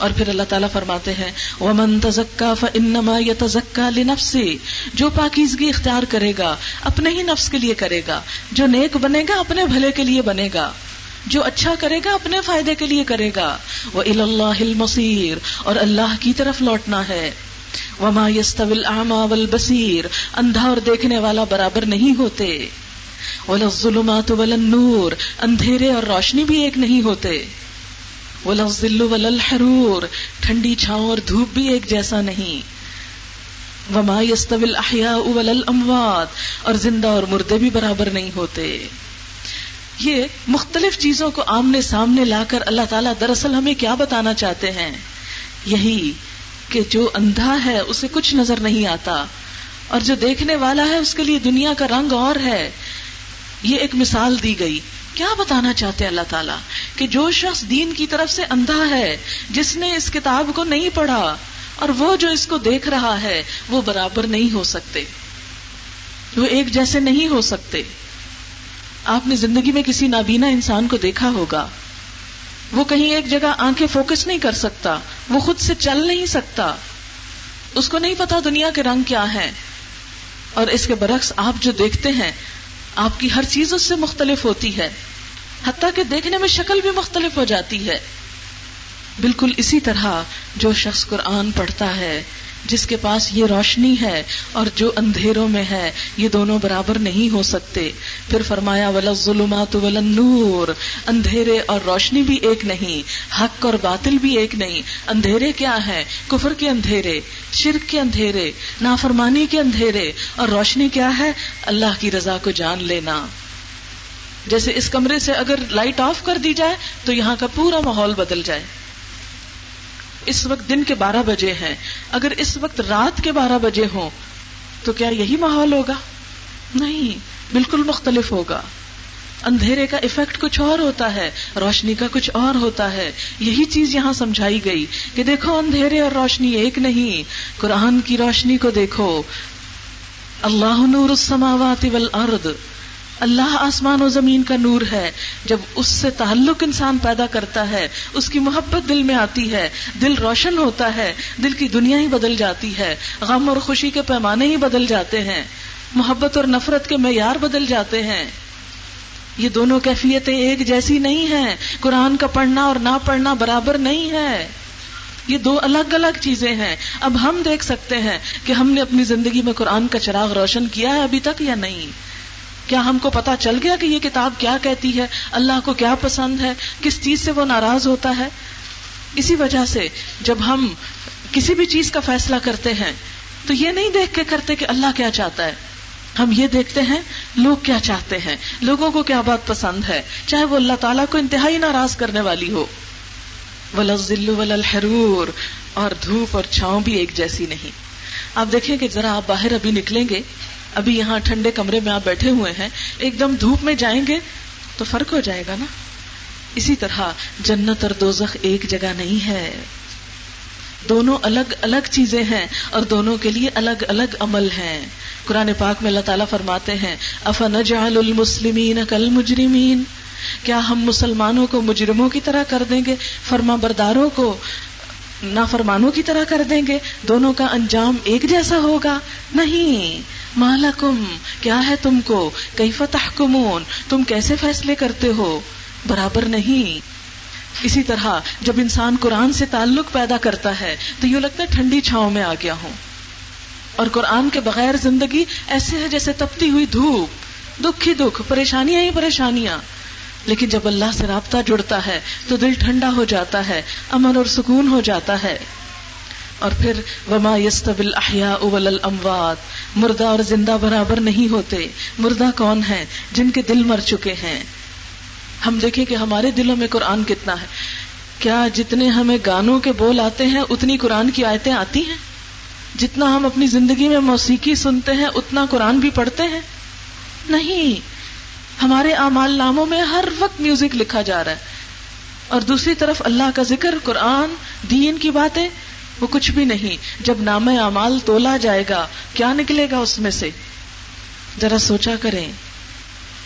اور پھر اللہ تعالیٰ فرماتے ہیں، ومن تزکا فانما یتزکا لنفسی جو پاکیزگی اختیار کرے گا، اپنے ہی نفس کے لیے کرے گا۔ جو نیک بنے گا، اپنے بھلے کے لیے بنے گا۔ جو اچھا کرے گا، اپنے فائدے کے لیے کرے گا۔ وہ اللہ المصیر اور اللہ کی طرف لوٹنا ہے۔ وما يستوي الاعمى والبصير۔ اندھا اور دیکھنے والا برابر نہیں ہوتے۔ ولا الظلمات ولا النور۔ اندھیرے اور روشنی بھی ایک نہیں ہوتے۔ ولا ولا الحرور ٹھنڈی چھاؤں اور دھوپ بھی ایک جیسا نہیں۔ وما يستوي الاحياء ولا الاموات اور زندہ اور مردے بھی برابر نہیں ہوتے۔ یہ مختلف چیزوں کو آمنے سامنے لا کر اللہ تعالیٰ دراصل ہمیں کیا بتانا چاہتے ہیں؟ یہی کہ جو اندھا ہے، اسے کچھ نظر نہیں آتا۔ اور جو دیکھنے والا ہے، اس کے لیے دنیا کا رنگ اور ہے۔ یہ ایک مثال دی گئی۔ کیا بتانا چاہتے اللہ تعالیٰ کہ جو شخص دین کی طرف سے اندھا ہے، جس نے اس کتاب کو نہیں پڑھا اور وہ جو اس کو دیکھ رہا ہے، وہ برابر نہیں ہو سکتے۔ وہ ایک جیسے نہیں ہو سکتے۔ آپ نے زندگی میں کسی نابینا انسان کو دیکھا ہوگا۔ وہ کہیں ایک جگہ آنکھیں فوکس نہیں کر سکتا، وہ خود سے چل نہیں سکتا۔ اس کو نہیں پتا دنیا کے رنگ کیا ہے اور اس کے برعکس آپ جو دیکھتے ہیں، آپ کی ہر چیز اس سے مختلف ہوتی ہے۔ حتیٰ کہ دیکھنے میں شکل بھی مختلف ہو جاتی ہے۔ بالکل اسی طرح جو شخص قرآن پڑھتا ہے، جس کے پاس یہ روشنی ہے اور جو اندھیروں میں ہے، یہ دونوں برابر نہیں ہو سکتے۔ پھر فرمایا، ولا ظلمات ولا نور اندھیرے اور روشنی بھی ایک نہیں، حق اور باطل بھی ایک نہیں۔ اندھیرے کیا ہے؟ کفر کے اندھیرے، شرک کے اندھیرے، نافرمانی کے اندھیرے۔ اور روشنی کیا ہے؟ اللہ کی رضا کو جان لینا۔ جیسے اس کمرے سے اگر لائٹ آف کر دی جائے تو یہاں کا پورا ماحول بدل جائے۔ اس وقت دن کے بارہ بجے ہیں۔ اگر اس وقت رات کے بارہ بجے ہوں تو کیا یہی ماحول ہوگا؟ نہیں، بالکل مختلف ہوگا۔ اندھیرے کا افیکٹ کچھ اور ہوتا ہے، روشنی کا کچھ اور ہوتا ہے۔ یہی چیز یہاں سمجھائی گئی کہ دیکھو اندھیرے اور روشنی ایک نہیں۔ قرآن کی روشنی کو دیکھو۔ اللہ نور السماوات والارض۔ اللہ آسمان و زمین کا نور ہے۔ جب اس سے تعلق انسان پیدا کرتا ہے، اس کی محبت دل میں آتی ہے۔ دل روشن ہوتا ہے، دل کی دنیا ہی بدل جاتی ہے۔ غم اور خوشی کے پیمانے ہی بدل جاتے ہیں۔ محبت اور نفرت کے معیار بدل جاتے ہیں۔ یہ دونوں کیفیتیں ایک جیسی نہیں ہیں۔ قرآن کا پڑھنا اور نہ پڑھنا برابر نہیں ہے۔ یہ دو الگ الگ چیزیں ہیں۔ اب ہم دیکھ سکتے ہیں کہ ہم نے اپنی زندگی میں قرآن کا چراغ روشن کیا ہے ابھی تک یا نہیں۔ کیا ہم کو پتا چل گیا کہ یہ کتاب کیا کہتی ہے؟ اللہ کو کیا پسند ہے؟ کس چیز سے وہ ناراض ہوتا ہے؟ اسی وجہ سے جب ہم کسی بھی چیز کا فیصلہ کرتے ہیں، تو یہ نہیں دیکھ کے کرتے کہ اللہ کیا چاہتا ہے۔ ہم یہ دیکھتے ہیں، لوگ کیا چاہتے ہیں؟ لوگوں کو کیا بات پسند ہے؟ چاہے وہ اللہ تعالیٰ کو انتہائی ناراض کرنے والی ہو۔ ولحرور اور دھوپ اور چھاؤں بھی ایک جیسی نہیں۔ آپ دیکھیں کہ ذرا آپ باہر ابھی نکلیں گے۔ ابھی یہاں ٹھنڈے کمرے میں آپ بیٹھے ہوئے ہیں، ایک دم دھوپ میں جائیں گے تو فرق ہو جائے گا نا؟ اسی طرح جنت اور دوزخ ایک جگہ نہیں ہے۔ دونوں الگ الگ چیزیں ہیں اور دونوں کے لیے الگ الگ عمل ہیں۔ قرآن پاک میں اللہ تعالیٰ فرماتے ہیں افن المسلمین کل مجرمین کیا ہم مسلمانوں کو مجرموں کی طرح کر دیں گے؟ فرما برداروں کو۔ نافرمانوں کی طرح کر دیں گے، دونوں کا انجام ایک جیسا ہوگا۔ نہیں مالکم کیا ہے تم کو؟ کئی فتح کمون تم کیسے فیصلے کرتے ہو؟ برابر نہیں۔ اسی طرح، جب انسان قرآن سے تعلق پیدا کرتا ہے، تو یوں لگتا ہے ٹھنڈی چھاؤں میں آ گیا ہوں۔ اور قرآن کے بغیر زندگی ایسے ہے جیسے تپتی ہوئی دھوپ۔ دکھ ہی دکھ، پریشانیاں ہی پریشانیاں۔ لیکن جب اللہ سے رابطہ جڑتا ہے تو دل ٹھنڈا ہو جاتا ہے، امن اور سکون ہو جاتا ہے۔ اور پھر وما یستبل احیا اول الاموات مردہ اور زندہ برابر نہیں ہوتے۔ مردہ کون ہے؟ جن کے دل مر چکے ہیں۔ ہم دیکھیں کہ ہمارے دلوں میں قرآن کتنا ہے۔ کیا جتنے ہمیں گانوں کے بول آتے ہیں، اتنی قرآن کی آیتیں آتی ہیں؟ جتنا ہم اپنی زندگی میں موسیقی سنتے ہیں، اتنا قرآن بھی پڑھتے ہیں۔ نہیں ہمارے اعمال ناموں میں ہر وقت میوزک لکھا جا رہا ہے۔ اور دوسری طرف اللہ کا ذکر، قرآن، دین کی باتیں، وہ کچھ بھی نہیں۔ جب نام اعمال تولا جائے گا، کیا نکلے گا اس میں سے؟ ذرا سوچا کریں۔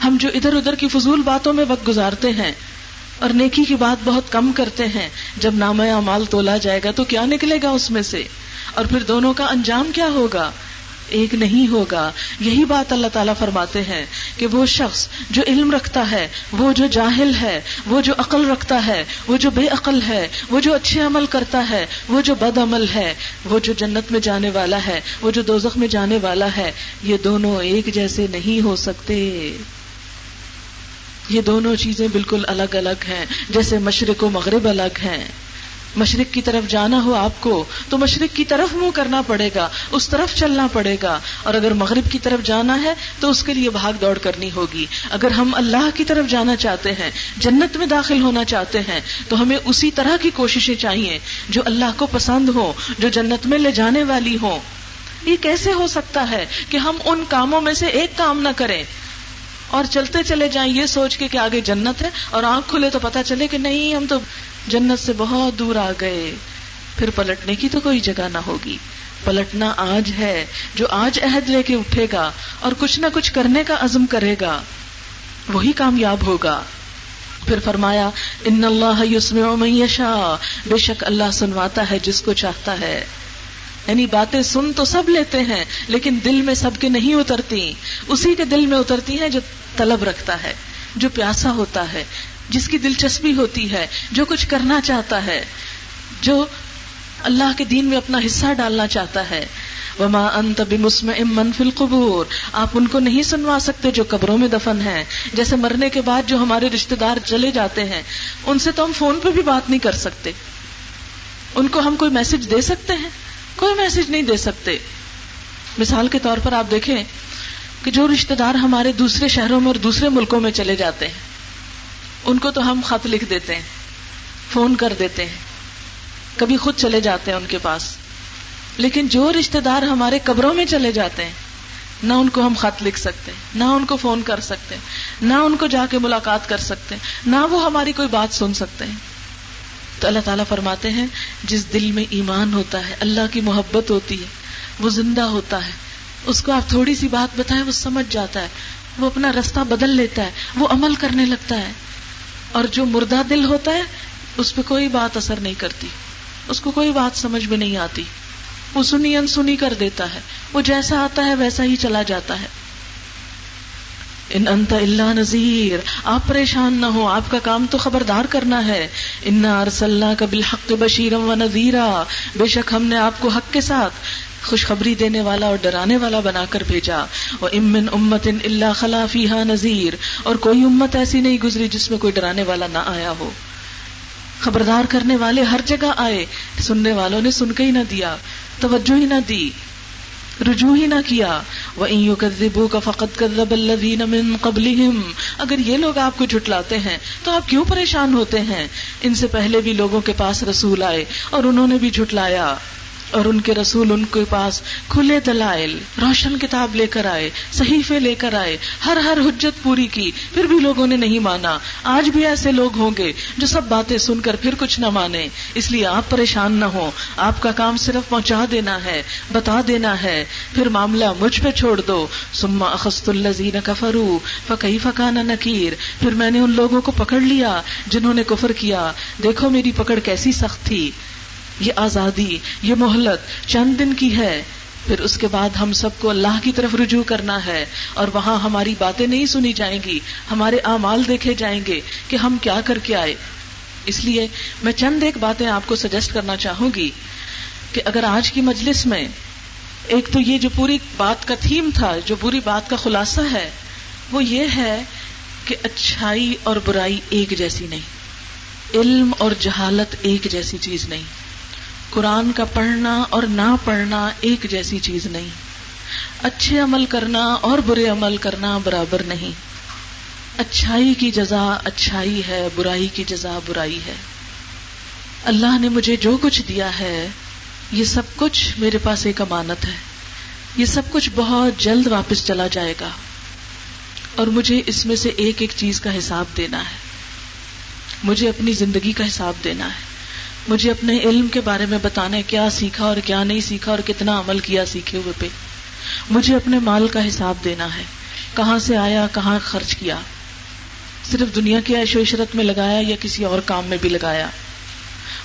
ہم جو ادھر ادھر کی فضول باتوں میں وقت گزارتے ہیں اور نیکی کی بات بہت کم کرتے ہیں، جب نام مال تولا جائے گا تو کیا نکلے گا اس میں سے؟ اور پھر دونوں کا انجام کیا ہوگا؟ ایک نہیں ہوگا۔ یہی بات اللہ تعالیٰ فرماتے ہیں کہ وہ شخص جو علم رکھتا ہے، وہ جو جاہل ہے، وہ جو عقل رکھتا ہے، وہ جو بے عقل ہے، وہ جو اچھے عمل کرتا ہے، وہ جو بد عمل ہے، وہ جو جنت میں جانے والا ہے، وہ جو دوزخ میں جانے والا ہے، یہ دونوں ایک جیسے نہیں ہو سکتے۔ یہ دونوں چیزیں بالکل الگ الگ ہیں، جیسے مشرق و مغرب الگ ہیں۔ مشرق کی طرف جانا ہو آپ کو، تو مشرق کی طرف منہ کرنا پڑے گا، اس طرف چلنا پڑے گا۔ اور اگر مغرب کی طرف جانا ہے، تو اس کے لیے بھاگ دوڑ کرنی ہوگی۔ اگر ہم اللہ کی طرف جانا چاہتے ہیں، جنت میں داخل ہونا چاہتے ہیں، تو ہمیں اسی طرح کی کوششیں چاہیے جو اللہ کو پسند ہو جو جنت میں لے جانے والی ہو یہ کیسے ہو سکتا ہے کہ ہم ان کاموں میں سے ایک کام نہ کریں؟ اور چلتے چلے جائیں یہ سوچ کے کہ آگے جنت ہے اور آنکھ کھلے تو پتا چلے کہ نہیں، ہم تو جنت سے بہت دور آ گئے۔ پھر پلٹنے کی تو کوئی جگہ نہ ہوگی۔ پلٹنا آج ہے، جو آج عہد لے کے اٹھے گا اور کچھ نہ کچھ کرنے کا عزم کرے گا، وہی کامیاب ہوگا۔ پھر فرمایا، ان اللہ من یشا بے شک اللہ سنواتا ہے جس کو چاہتا ہے۔ یعنی باتیں سن تو سب لیتے ہیں، لیکن دل میں سب کے نہیں اترتی۔ اسی کے دل میں اترتی ہیں جو طلب رکھتا ہے، جو پیاسا ہوتا ہے، جس کی دلچسپی ہوتی ہے، جو کچھ کرنا چاہتا ہے، جو اللہ کے دین میں اپنا حصہ ڈالنا چاہتا ہے۔ وما انت بمسمع من فی القبور۔ آپ ان کو نہیں سنوا سکتے جو قبروں میں دفن ہیں۔ جیسے مرنے کے بعد جو ہمارے رشتے دار چلے جاتے ہیں، ان سے تو ہم فون پہ بھی بات نہیں کر سکتے۔ ان کو ہم کوئی میسج دے سکتے ہیں؟ کوئی میسج نہیں دے سکتے۔ مثال کے طور پر آپ دیکھیں کہ جو رشتے دار ہمارے دوسرے شہروں میں اور دوسرے ملکوں میں چلے جاتے ہیں، ان کو تو ہم خط لکھ دیتے ہیں، فون کر دیتے ہیں۔ کبھی خود چلے جاتے ہیں ان کے پاس۔ لیکن جو رشتے دار ہمارے قبروں میں چلے جاتے ہیں، نہ ان کو ہم خط لکھ سکتے نہ ان کو فون کر سکتے نہ ان کو جا کے ملاقات کر سکتے ہیں، نہ وہ ہماری کوئی بات سن سکتے ہیں۔ تو اللہ تعالیٰ فرماتے ہیں جس دل میں ایمان ہوتا ہے، اللہ کی محبت ہوتی ہے، وہ زندہ ہوتا ہے۔ اس کو آپ تھوڑی سی بات بتائیں، وہ سمجھ جاتا ہے۔ وہ اپنا رستہ بدل لیتا ہے، وہ عمل کرنے لگتا ہے۔ اور جو مردہ دل ہوتا ہے، اس پہ کوئی بات اثر نہیں کرتی۔ اس کو کوئی بات سمجھ میں نہیں آتی۔ وہ سنی انسنی کر دیتا ہے۔ وہ جیسا آتا ہے، ویسا ہی چلا جاتا ہے۔ ان انت اللہ نذیر۔ آپ پریشان نہ ہو، آپ کا کام تو خبردار کرنا ہے۔ انا ارسلنا کا بالحق بشیرم و نذیرا۔ بے شک ہم نے آپ کو حق کے ساتھ خوشخبری دینے والا اور ڈرانے والا بنا کر بھیجا۔ وہ امن امت ان اللہ خلافی نذیر۔ اور کوئی امت ایسی نہیں گزری جس میں کوئی ڈرانے والا نہ آیا ہو۔ خبردار کرنے والے ہر جگہ آئے۔ سننے والوں نے سن کے ہی نہ دیا، توجہ ہی نہ دی، رجوع ہی نہ کیا۔ وہ الَّذِينَ مِن قبل اگر یہ لوگ آپ کو جھٹلاتے ہیں، تو آپ کیوں پریشان ہوتے ہیں؟ ان سے پہلے بھی لوگوں کے پاس رسول آئے اور انہوں نے بھی جھٹلایا۔ اور ان کے رسول ان کے پاس کھلے دلائل، روشن کتاب لے کر آئے، صحیفے لے کر آئے، ہر ہر حجت پوری کی، پھر بھی لوگوں نے نہیں مانا۔ آج بھی ایسے لوگ ہوں گے جو سب باتیں سن کر پھر کچھ نہ مانے۔ اس لیے آپ پریشان نہ ہو آپ کا کام صرف پہنچا دینا ہے، بتا دینا ہے۔ پھر معاملہ مجھ پہ چھوڑ دو۔ سما اخست الزین کفرو فقی فکانا نکیر۔ پھر میں نے ان لوگوں کو پکڑ لیا جنہوں نے کفر کیا۔ دیکھو میری پکڑ کیسی سخت تھی۔ یہ آزادی، یہ مہلت چند دن کی ہے، پھر اس کے بعد ہم سب کو اللہ کی طرف رجوع کرنا ہے اور وہاں ہماری باتیں نہیں سنی جائیں گی، ہمارے اعمال دیکھے جائیں گے کہ ہم کیا کر کے آئے۔ اس لیے میں چند ایک باتیں آپ کو سجیسٹ کرنا چاہوں گی کہ اگر آج کی مجلس میں ایک تو یہ جو پوری بات کا تھیم تھا، جو پوری بات کا خلاصہ ہے، وہ یہ ہے کہ اچھائی اور برائی ایک جیسی نہیں، علم اور جہالت ایک جیسی چیز نہیں۔ قرآن کا پڑھنا اور نہ پڑھنا ایک جیسی چیز نہیں۔ اچھے عمل کرنا اور برے عمل کرنا برابر نہیں۔ اچھائی کی جزا اچھائی ہے، برائی کی جزا برائی ہے۔ اللہ نے مجھے جو کچھ دیا ہے، یہ سب کچھ میرے پاس ایک امانت ہے۔ یہ سب کچھ بہت جلد واپس چلا جائے گا۔ اور مجھے اس میں سے ایک ایک چیز کا حساب دینا ہے۔ مجھے اپنی زندگی کا حساب دینا ہے۔ مجھے اپنے علم کے بارے میں بتانا ہے کیا سیکھا اور کیا نہیں سیکھا اور کتنا عمل کیا سیکھے ہوئے پہ۔ مجھے اپنے مال کا حساب دینا ہے۔ کہاں سے آیا، کہاں خرچ کیا۔ صرف دنیا کی عیش و عشرت میں لگایا یا کسی اور کام میں بھی لگایا؟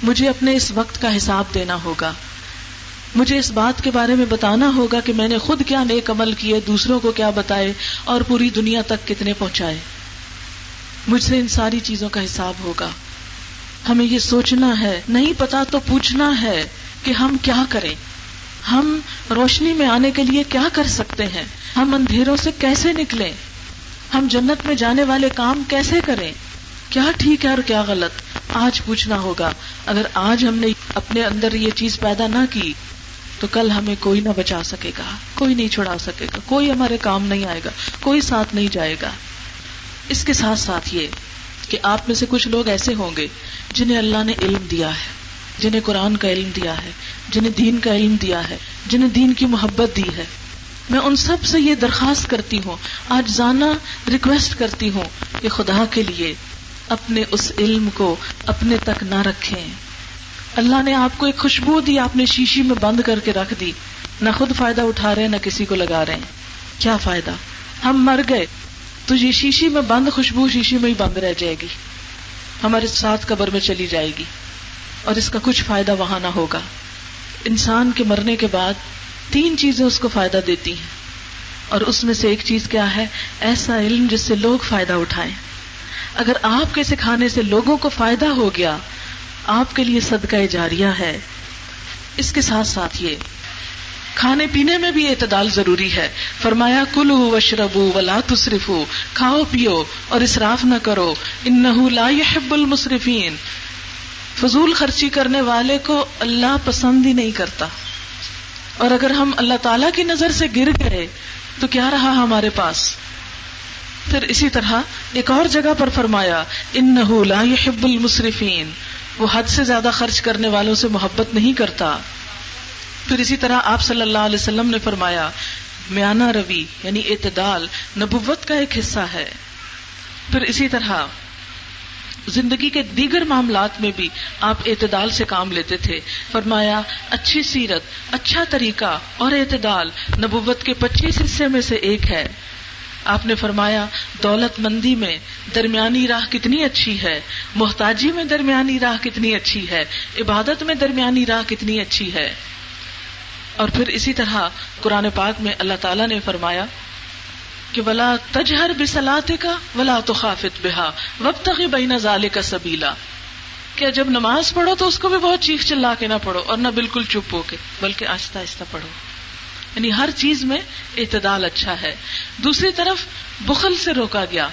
مجھے اپنے اس وقت کا حساب دینا ہوگا۔ مجھے اس بات کے بارے میں بتانا ہوگا کہ میں نے خود کیا نیک عمل کیے، دوسروں کو کیا بتائے اور پوری دنیا تک کتنے پہنچائے۔ مجھ سے ان ساری چیزوں کا حساب ہوگا۔ ہمیں یہ سوچنا ہے، نہیں پتا تو پوچھنا ہے کہ ہم کیا کریں۔ ہم روشنی میں آنے کے لیے کیا کر سکتے ہیں؟ ہم اندھیروں سے کیسے نکلیں؟ ہم جنت میں جانے والے کام کیسے کریں؟ کیا ٹھیک ہے اور کیا غلط؟ آج پوچھنا ہوگا، اگر آج ہم نے اپنے اندر یہ چیز پیدا نہ کی، تو کل ہمیں کوئی نہ بچا سکے گا، کوئی نہیں چھڑا سکے گا، کوئی ہمارے کام نہیں آئے گا، کوئی ساتھ نہیں جائے گا۔ اس کے ساتھ ساتھ یہ کہ آپ میں سے کچھ لوگ ایسے ہوں گے جنہیں اللہ نے علم دیا ہے، جنہیں قرآن کا علم دیا ہے، جنہیں دین کا علم دیا ہے، جنہیں دین کی محبت دی ہے۔ میں ان سب سے یہ درخواست کرتی ہوں آج جانا ریکویسٹ کرتی ہوں کہ خدا کے لیے اپنے اس علم کو اپنے تک نہ رکھیں۔ اللہ نے آپ کو ایک خوشبو دی، آپ نے شیشی میں بند کر کے رکھ دی۔ نہ خود فائدہ اٹھا رہے، نہ کسی کو لگا رہے۔ ہیں کیا فائدہ؟ ہم مر گئے۔ تو یہ شیشی میں بند خوشبو شیشی میں ہی بند رہ جائے گی۔ ہمارے ساتھ قبر میں چلی جائے گی اور اس کا کچھ فائدہ وہاں نہ ہوگا۔ انسان کے مرنے کے بعد تین چیزیں اس کو فائدہ دیتی ہیں۔ اور اس میں سے ایک چیز کیا ہے؟ ایسا علم جس سے لوگ فائدہ اٹھائیں۔ اگر آپ کے سکھانے سے لوگوں کو فائدہ ہو گیا، آپ کے لیے صدقہ جاریہ ہے۔ اس کے ساتھ ساتھ یہ کھانے پینے میں بھی اعتدال ضروری ہے۔ فرمایا کلو وشربو ولا تصرفو کھاؤ، پیو اور اسراف نہ کرو۔ ان لا يحب المصرفین فضول خرچی کرنے والے کو اللہ پسند ہی نہیں کرتا۔ اور اگر ہم اللہ تعالی کی نظر سے گر گئے، تو کیا رہا ہمارے پاس؟ پھر اسی طرح ایک اور جگہ پر فرمایا ان لا يحب المصرفین وہ حد سے زیادہ خرچ کرنے والوں سے محبت نہیں کرتا۔ پھر اسی طرح آپ صلی اللہ علیہ وسلم نے فرمایا میانا روی یعنی اعتدال، نبوت کا ایک حصہ ہے۔ پھر اسی طرح، زندگی کے دیگر معاملات میں بھی آپ اعتدال سے کام لیتے تھے۔ فرمایا، اچھی سیرت اچھا طریقہ اور اعتدال نبوت کے پچیس حصے میں سے ایک ہے۔ آپ نے فرمایا، دولت مندی میں درمیانی راہ کتنی اچھی ہے، محتاجی میں درمیانی راہ کتنی اچھی ہے، عبادت میں درمیانی راہ کتنی اچھی ہے۔ اور پھر اسی طرح قرآن پاک میں اللہ تعالیٰ نے فرمایا کہ ولا تجہر بسلاتے کا ولا تو خافت بہا وب تک بین ظال کا سبیلا کیا جب نماز پڑھو تو اس کو بھی بہت چیخ چلا کے نہ پڑھو اور نہ بالکل چپ ہو کے، بلکہ آہستہ آہستہ پڑھو۔ یعنی ہر چیز میں اعتدال اچھا ہے۔ دوسری طرف بخل سے روکا گیا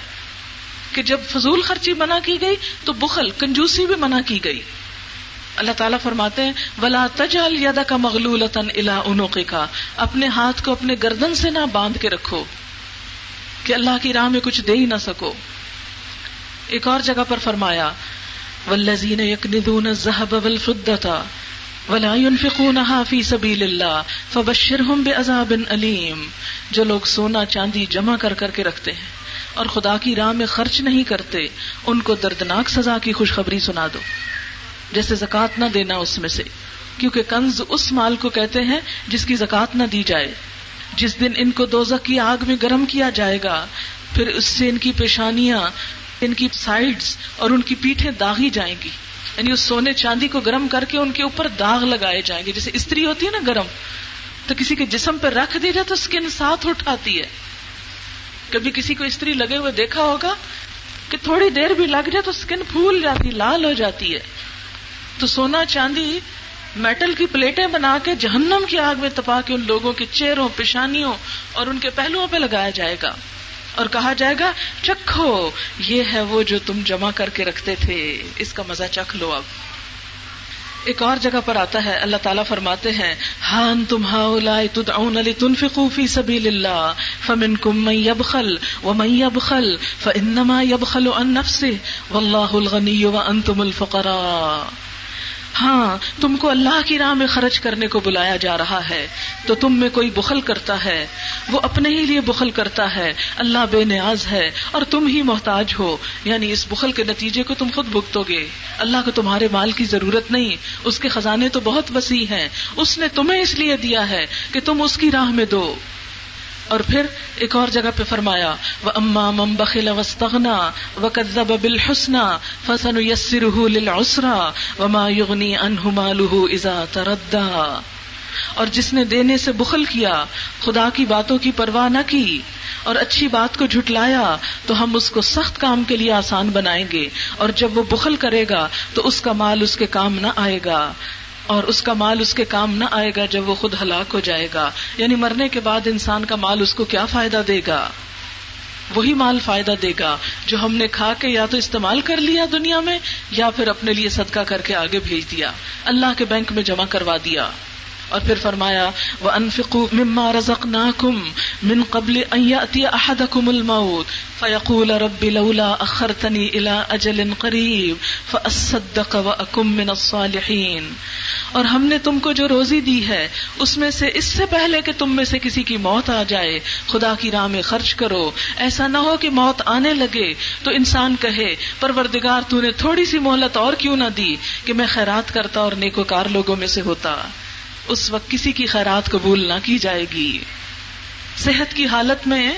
کہ جب فضول خرچی منع کی گئی تو بخل، کنجوسی بھی منع کی گئی۔ اللہ تعالیٰ فرماتے ہیں، ولا تجل یادا کا مغلول الا انوقے کا اپنے ہاتھ کو اپنے گردن سے نہ باندھ کے رکھو کہ اللہ کی راہ میں کچھ دے ہی نہ سکو۔ ایک اور جگہ پر فرمایا ولزین یکندون الذهب والفضة ولا ينفقونها في سبيل الله فبشرهم بعذاب اليم جو لوگ سونا چاندی جمع کر کر کے رکھتے ہیں اور خدا کی راہ میں خرچ نہیں کرتے، ان کو دردناک سزا کی خوشخبری سنا دو۔ جیسے زکات نہ دینا اس میں سے، کیونکہ کنز اس مال کو کہتے ہیں جس کی زکات نہ دی جائے۔ جس دن ان کو دوزک کی آگ میں گرم کیا جائے گا، پھر اس سے ان کی پیشانیاں، ان کی سائڈز اور ان کی پیٹھیں داغی جائیں گی۔ یعنی اس سونے چاندی کو گرم کر کے ان کے اوپر داغ لگائے جائیں گے۔ جیسے استری ہوتی ہے نا گرم، تو کسی کے جسم پہ رکھ دی جائے تو اسکن ساتھ اٹھاتی ہے۔ کبھی کسی کو استری لگے ہوئے دیکھا ہوگا کہ تھوڑی دیر بھی لگ جائے تو اسکن پھول جاتی، لال ہو جاتی ہے۔ تو سونا چاندی میٹل کی پلیٹیں بنا کے جہنم کی آگ میں تپا کے ان لوگوں کے چہروں، پیشانیوں اور ان کے پہلوؤں پہ لگایا جائے گا۔ اور کہا جائے گا، چکھو، یہ ہے وہ جو تم جمع کر کے رکھتے تھے۔ اس کا مزہ چکھ لو اب۔ ایک اور جگہ پر آتا ہے۔ اللہ تعالیٰ فرماتے ہیں ہان تم لتنفقوا فی سبیل اللہ فمنکم من یبخل ومن یبخل، فانما یبخل عن نفسه، واللہ الغنی وانتم الفقراء۔ ہاں تم کو اللہ کی راہ میں خرچ کرنے کو بلایا جا رہا ہے۔ تو تم میں کوئی بخل کرتا ہے۔ وہ اپنے ہی لیے بخل کرتا ہے۔ اللہ بے نیاز ہے اور تم ہی محتاج ہو۔ یعنی اس بخل کے نتیجے کو تم خود بھگتو گے۔ اللہ کو تمہارے مال کی ضرورت نہیں۔ اس کے خزانے تو بہت وسیع ہیں۔ اس نے تمہیں اس لیے دیا ہے کہ تم اس کی راہ میں دو۔ اور پھر ایک اور جگہ پہ فرمایا وہ اما مم بخلا وسطنا و کزب بل حسنا فسن یسر للعسرا وما یغنی انہ مالہ اذا تردا اور جس نے دینے سے بخل کیا، خدا کی باتوں کی پرواہ نہ کی۔ اور اچھی بات کو جھٹلایا، تو ہم اس کو سخت کام کے لیے آسان بنائیں گے۔ اور جب وہ بخل کرے گا، تو اس کا مال اس کے کام نہ آئے گا۔ اور اس کا مال اس کے کام نہ آئے گا جب وہ خود ہلاک ہو جائے گا۔ یعنی مرنے کے بعد انسان کا مال اس کو کیا فائدہ دے گا؟ وہی مال فائدہ دے گا جو ہم نے کھا کے یا تو استعمال کر لیا دنیا میں یا پھر اپنے لیے صدقہ کر کے آگے بھیج دیا۔ اللہ کے بینک میں جمع کروا دیا۔ اور پھر فرمایا وہ انفکو مما رزق ناکم من قبل احدکم الموت فیقول رب لولا اخرتنی الى اجل قریب فاصدق واکم من الصالحین اور ہم نے تم کو جو روزی دی ہے، اس میں سے اس سے پہلے کہ تم میں سے کسی کی موت آ جائے، خدا کی راہ میں خرچ کرو، ایسا نہ ہو کہ موت آنے لگے۔ تو انسان کہے، پروردگار، تو نے تھوڑی سی مہلت اور کیوں نہ دی کہ میں خیرات کرتا اور نیکوکار لوگوں میں سے ہوتا۔ اس وقت کسی کی خیرات قبول نہ کی جائے گی۔ صحت کی حالت میں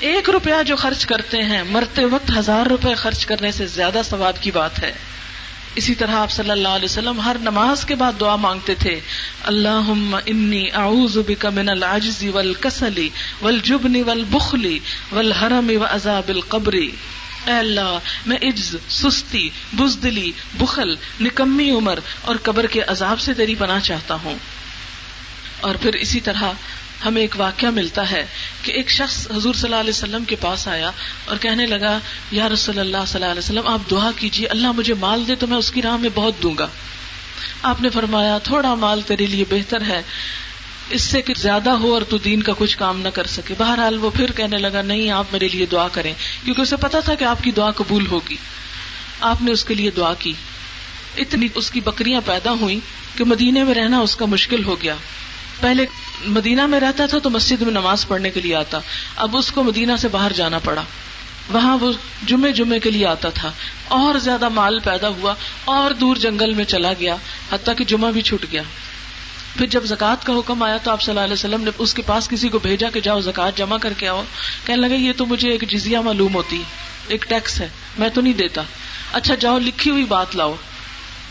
ایک روپیہ جو خرچ کرتے ہیں، مرتے وقت ہزار روپے خرچ کرنے سے زیادہ ثواب کی بات ہے۔ اسی طرح آپ صلی اللہ علیہ وسلم ہر نماز کے بعد دعا مانگتے تھے اللہ انی اعوذ بک من العجز والکسل والجبن والبخل والحرم وعذاب القبر. اے اللہ، میں عجز، سستی، بزدلی، بخل، نکمی عمر اور قبر کے عذاب سے تیری پناہ چاہتا ہوں۔ اور پھر اسی طرح ہمیں ایک واقعہ ملتا ہے کہ ایک شخص حضور صلی اللہ علیہ وسلم کے پاس آیا اور کہنے لگا، یا رسول اللہ صلی اللہ علیہ وسلم، آپ دعا کیجیے اللہ مجھے مال دے تو میں اس کی راہ میں بہت دوں گا۔ آپ نے فرمایا، تھوڑا مال تیرے لیے بہتر ہے، اس سے کہ زیادہ ہو اور تو دین کا کچھ کام نہ کر سکے۔ بہرحال وہ پھر کہنے لگا، نہیں، آپ میرے لیے دعا کریں۔ کیونکہ اسے پتا تھا کہ آپ کی دعا قبول ہوگی۔ آپ نے اس کے لیے دعا کی۔ اتنی اس کی بکریاں پیدا ہوئی کہ مدینے میں رہنا اس کا مشکل ہو گیا۔ پہلے مدینہ میں رہتا تھا تو مسجد میں نماز پڑھنے کے لیے آتا۔ اب اس کو مدینہ سے باہر جانا پڑا۔ وہاں وہ جمعے جمعے کے لیے آتا تھا۔ اور زیادہ مال پیدا ہوا اور دور جنگل میں چلا گیا، حتیٰ کہ جمعہ بھی چھٹ گیا۔ پھر جب زکوٰۃ کا حکم آیا تو آپ صلی اللہ علیہ وسلم نے اس کے پاس کسی کو بھیجا کہ جاؤ زکوٰۃ جمع کر کے آؤ۔ کہنے لگا یہ تو مجھے ایک جزیا معلوم ہوتی، ایک ٹیکس ہے، میں تو نہیں دیتا۔ اچھا جاؤ، لکھی ہوئی بات لاؤ۔